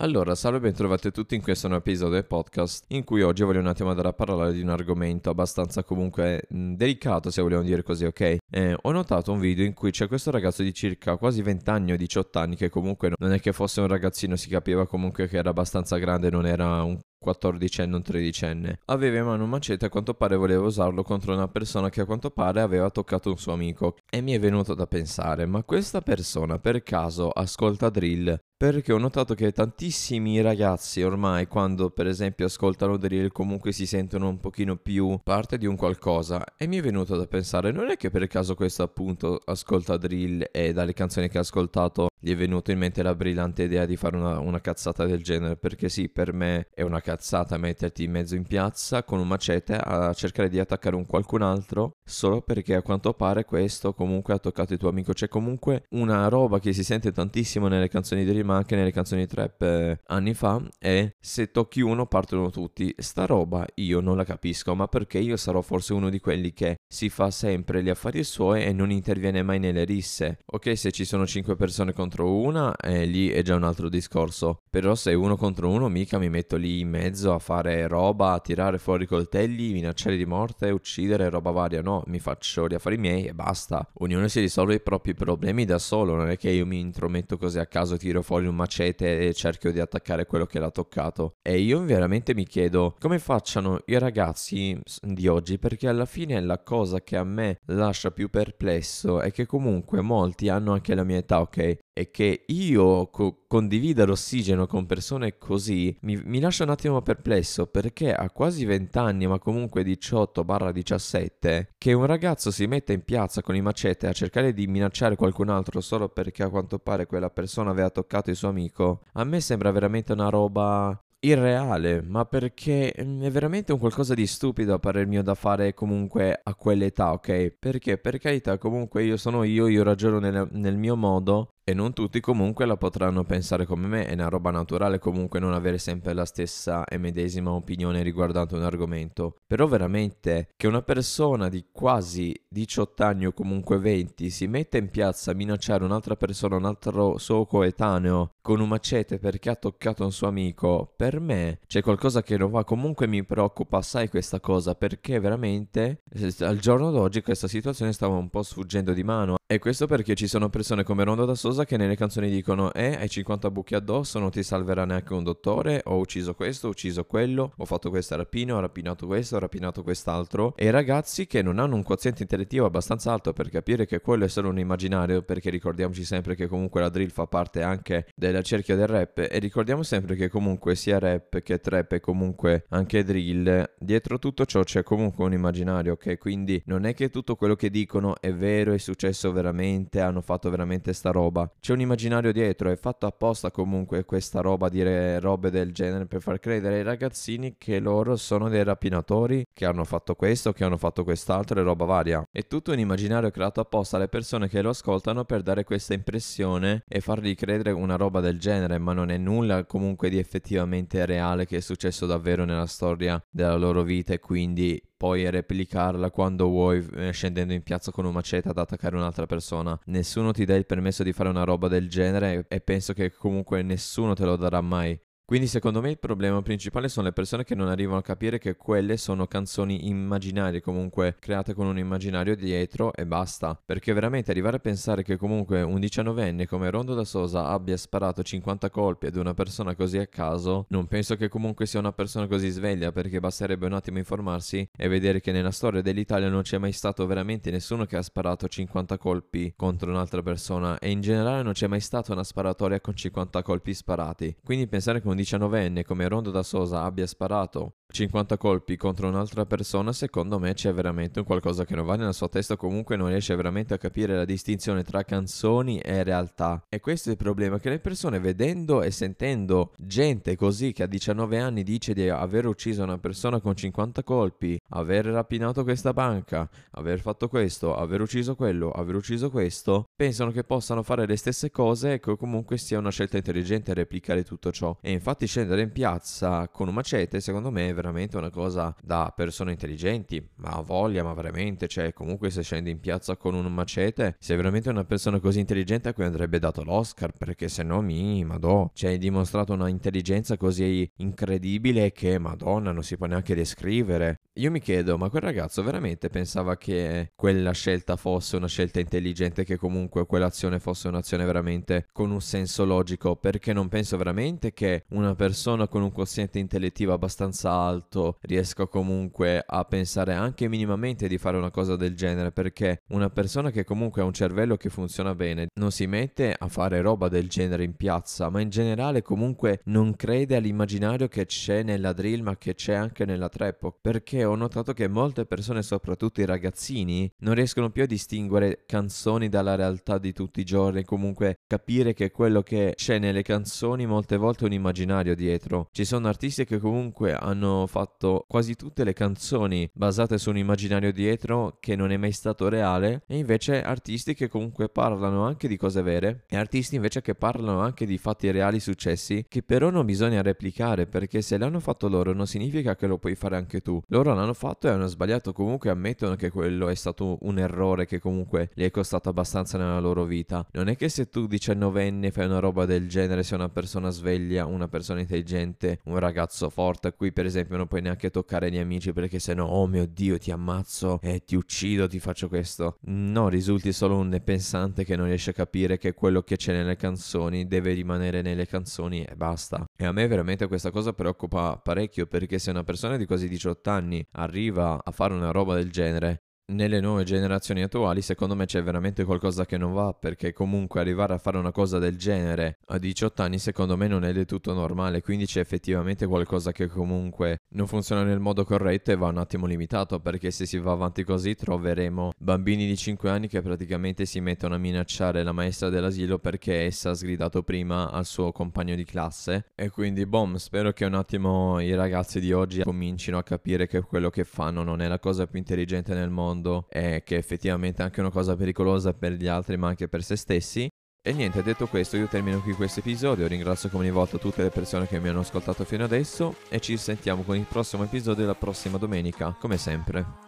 Allora, salve e bentrovati tutti in questo nuovo episodio del podcast in cui oggi voglio un attimo andare a parlare di un argomento abbastanza comunque mh, delicato se vogliamo dire così, ok? Eh, ho notato un video in cui c'è questo ragazzo di circa quasi 20 anni o 18 anni che comunque non è che fosse un ragazzino, si capiva comunque che era abbastanza grande, non era un 14enne, un 13enne. Aveva in mano un macete e a quanto pare voleva usarlo contro una persona che a quanto pare aveva toccato un suo amico. E mi è venuto da pensare, ma questa persona per caso ascolta drill? Perché ho notato che tantissimi ragazzi ormai quando per esempio ascoltano drill comunque si sentono un pochino più parte di un qualcosa. E mi è venuto da pensare non è che per caso questo appunto ascolta drill e dalle canzoni che ha ascoltato gli è venuto in mente la brillante idea di fare una, una cazzata del genere? Perché sì per me è una cazzata metterti in mezzo in piazza con un macete a cercare di attaccare un qualcun altro solo perché a quanto pare questo comunque ha toccato il tuo amico c'è comunque una roba che si sente tantissimo nelle canzoni drill ma anche nelle canzoni trap eh, anni fa è se tocchi uno partono tutti. Sta roba io non la capisco, ma perché io sarò forse uno di quelli che si fa sempre gli affari suoi e non interviene mai nelle risse. Ok, se ci sono 5 persone contro una, eh, lì è già un altro discorso. Però se uno contro uno mica mi metto lì in mezzo a fare roba, a tirare fuori coltelli, minacciare di morte, uccidere, roba varia. No, mi faccio gli affari miei e basta. Ognuno si risolve i propri problemi da solo, non è che io mi intrometto così a caso, tiro fuori un macete e cerchio di attaccare quello che l'ha toccato. E io veramente mi chiedo come facciano i ragazzi di oggi, perché alla fine la cosa che a me lascia più perplesso è che comunque molti hanno anche la mia età, ok? E che io co- condivida l'ossigeno con persone così mi, mi lascia un attimo perplesso perché a quasi 20 anni, ma comunque 18-17, che un ragazzo si metta in piazza con i macete a cercare di minacciare qualcun altro solo perché a quanto pare quella persona aveva toccato il suo amico, a me sembra veramente una roba irreale, ma perché mm, è veramente un qualcosa di stupido a parer mio da fare comunque a quell'età, ok? Perché per carità comunque io sono io, io ragiono nel, nel mio modo e non tutti comunque la potranno pensare come me, è una roba naturale comunque non avere sempre la stessa e medesima opinione riguardante un argomento. Però veramente che una persona di quasi 18 anni o comunque 20 si metta in piazza a minacciare un'altra persona, un altro suo coetaneo con un macete perché ha toccato un suo amico, per me c'è qualcosa che non va. Comunque mi preoccupa assai questa cosa perché veramente al giorno d'oggi questa situazione stava un po' sfuggendo di mano. E questo perché ci sono persone come Rondo da Sosa che nelle canzoni dicono Eh, hai 50 buchi addosso, non ti salverà neanche un dottore, ho ucciso questo, ho ucciso quello, ho fatto questa rapina, ho rapinato questo, ho rapinato quest'altro. E ragazzi che non hanno un quoziente intellettivo abbastanza alto per capire che quello è solo un immaginario, perché ricordiamoci sempre che comunque la drill fa parte anche della cerchia del rap e ricordiamo sempre che comunque sia rap che trap e comunque anche drill, dietro tutto ciò c'è comunque un immaginario, ok? Quindi non è che tutto quello che dicono è vero, è successo veramente, hanno fatto veramente sta roba. C'è un immaginario dietro, è fatto apposta comunque questa roba, dire robe del genere per far credere ai ragazzini che loro sono dei rapinatori, che hanno fatto questo, che hanno fatto quest'altro e roba varia. È tutto un immaginario creato apposta alle persone che lo ascoltano per dare questa impressione e fargli credere una roba del genere, ma non è nulla comunque di effettivamente reale che è successo davvero nella storia della loro vita e quindi poi replicarla quando vuoi eh, scendendo in piazza con un macete ad attaccare un'altra persona. Nessuno ti dà il permesso di fare una roba del genere e penso che comunque nessuno te lo darà mai. Quindi secondo me il problema principale sono le persone che non arrivano a capire che quelle sono canzoni immaginarie, comunque create con un immaginario dietro e basta. Perché veramente arrivare a pensare che comunque un diciannovenne come Rondo da Sosa abbia sparato 50 colpi ad una persona così a caso, non penso che comunque sia una persona così sveglia, perché basterebbe un attimo informarsi e vedere che nella storia dell'Italia non c'è mai stato veramente nessuno che ha sparato 50 colpi contro un'altra persona e in generale non c'è mai stata una sparatoria con 50 colpi sparati. Quindi pensare che un diciannovenne come Rondo da Sosa abbia sparato 50 colpi contro un'altra persona, secondo me c'è veramente un qualcosa che non va nella sua testa, comunque non riesce veramente a capire la distinzione tra canzoni e realtà. E questo è il problema, che le persone vedendo e sentendo gente così che a 19 anni dice di aver ucciso una persona con 50 colpi, aver rapinato questa banca, aver fatto questo, aver ucciso quello, aver ucciso questo, pensano che possano fare le stesse cose e che comunque sia una scelta intelligente replicare tutto ciò. E infatti scendere in piazza con un macete, secondo me, è veramente una cosa da persone intelligenti, ma voglia, ma veramente, cioè comunque se scendi in piazza con un macete, sei veramente una persona così intelligente a cui andrebbe dato l'Oscar, perché se no mi, madò, cioè hai dimostrato una intelligenza così incredibile che, madonna, non si può neanche descrivere. Io mi chiedo, ma quel ragazzo veramente pensava che quella scelta fosse una scelta intelligente, che comunque quell'azione fosse un'azione veramente con un senso logico, perché non penso veramente che una persona con un quoziente intellettivo abbastanza alto riesca comunque a pensare anche minimamente di fare una cosa del genere, perché una persona che comunque ha un cervello che funziona bene non si mette a fare roba del genere in piazza, ma in generale comunque non crede all'immaginario che c'è nella drill, ma che c'è anche nella trap, perché ho notato che molte persone, soprattutto i ragazzini, non riescono più a distinguere canzoni dalla realtà di tutti i giorni, comunque capire che quello che c'è nelle canzoni molte volte è un immaginario dietro. Ci sono artisti che comunque hanno fatto quasi tutte le canzoni basate su un immaginario dietro che non è mai stato reale e invece artisti che comunque parlano anche di cose vere e artisti invece che parlano anche di fatti reali successi che però non bisogna replicare perché se l'hanno fatto loro non significa che lo puoi fare anche tu. Loro l'hanno fatto e hanno sbagliato, comunque ammettono che quello è stato un errore che comunque gli è costato abbastanza nella loro vita. Non è che se tu diciannovenne fai una roba del genere sei una persona sveglia, una persona intelligente, un ragazzo forte a cui per esempio non puoi neanche toccare gli amici perché se no, oh mio dio, ti ammazzo e ti uccido, ti faccio questo. No, risulti solo un pensante che non riesce a capire che quello che c'è nelle canzoni deve rimanere nelle canzoni e basta. E a me veramente questa cosa preoccupa parecchio perché se una persona di quasi 18 anni arriva a fare una roba del genere nelle nuove generazioni attuali secondo me c'è veramente qualcosa che non va perché comunque arrivare a fare una cosa del genere a 18 anni secondo me non è del tutto normale. Quindi c'è effettivamente qualcosa che comunque non funziona nel modo corretto e va un attimo limitato perché se si va avanti così troveremo bambini di 5 anni che praticamente si mettono a minacciare la maestra dell'asilo perché essa ha sgridato prima al suo compagno di classe. E quindi bom spero che un attimo i ragazzi di oggi comincino a capire che quello che fanno non è la cosa più intelligente nel mondo mondo e che effettivamente è anche una cosa pericolosa per gli altri ma anche per se stessi. E niente, detto questo io termino qui questo episodio, ringrazio come ogni volta tutte le persone che mi hanno ascoltato fino adesso e ci sentiamo con il prossimo episodio la prossima domenica, come sempre.